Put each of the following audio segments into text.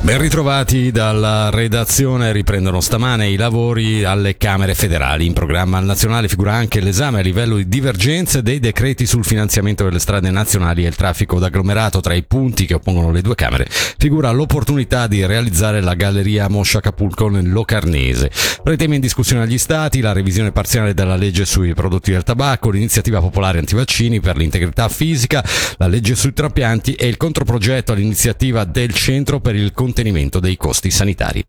Ben ritrovati dalla redazione, riprendono stamane i lavori alle Camere federali. In programma nazionale figura anche l'esame a livello di divergenze dei decreti sul finanziamento delle strade nazionali e il traffico d'agglomerato. Tra i punti che oppongono le due Camere figura l'opportunità di realizzare la galleria Moscia Capulco nel Locarnese. Tra i temi in discussione agli Stati, la revisione parziale della legge sui prodotti del tabacco, l'iniziativa popolare antivaccini per l'integrità fisica, la legge sui trapianti e il controprogetto all'iniziativa del Centro per il contenimento contenimento dei costi sanitari.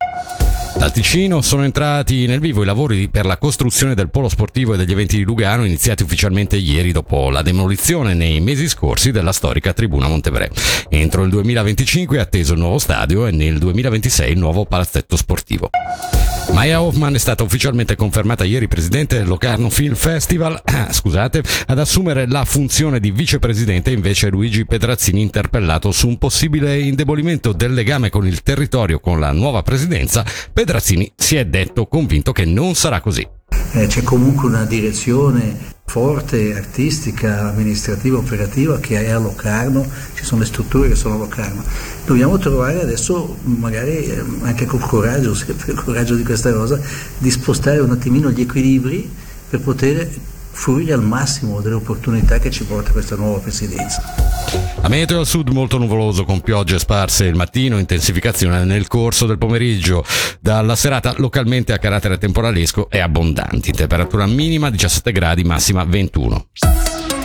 Dal Ticino sono entrati nel vivo i lavori per la costruzione del polo sportivo e degli eventi di Lugano iniziati ufficialmente ieri dopo la demolizione nei mesi scorsi della storica tribuna Montevrè. Entro il 2025 è atteso il nuovo stadio e nel 2026 il nuovo palazzetto sportivo. Maya Hoffman è stata ufficialmente confermata ieri presidente del Locarno Film Festival, scusate, ad assumere la funzione di vicepresidente invece Luigi Pedrazzini interpellato su un possibile indebolimento del legame con il territorio con la nuova presidenza, Pedrazzini si è detto convinto che non sarà così. Eh, c'è comunque una direzione forte, artistica, amministrativa, operativa che è a Locarno, ci sono le strutture che sono a Locarno. Dobbiamo trovare adesso, magari eh, anche col coraggio, sempre il coraggio di questa cosa, di spostare un attimino gli equilibri per poter fruire al massimo delle opportunità che ci porta questa nuova presidenza. A meteo al sud molto nuvoloso con piogge sparse il mattino, intensificazione nel corso del pomeriggio. Dalla serata localmente a carattere temporalesco e abbondanti. Temperatura minima 17 gradi, massima 21.